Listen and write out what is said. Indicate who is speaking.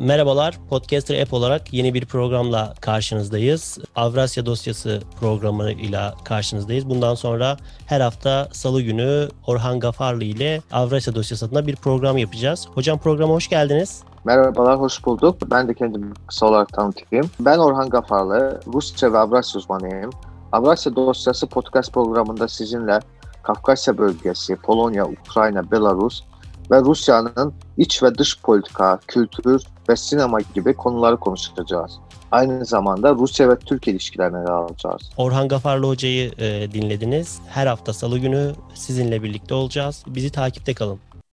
Speaker 1: Merhabalar, Podcaster App olarak yeni bir programla karşınızdayız. Avrasya dosyası programıyla karşınızdayız. Bundan sonra her hafta salı günü Orhan Gafarlı ile Avrasya dosyası adına bir program yapacağız. Hocam programa hoş geldiniz.
Speaker 2: Merhabalar, hoş bulduk. Ben de kendimi kısa olarak tanıtayım. Ben Orhan Gafarlı, Rusça ve Avrasya uzmanıyım. Avrasya dosyası podcast programında sizinle Kafkasya bölgesi, Polonya, Ukrayna, Belarus ve Rusya'nın iç ve dış politika, kültür ve sinema gibi konuları konuşacağız. Aynı zamanda Rusya ve Türk ilişkilerini ele alacağız.
Speaker 1: Orhan Gafarlı Hoca'yı e, dinlediniz. Her hafta salı günü sizinle birlikte olacağız. Bizi takipte kalın.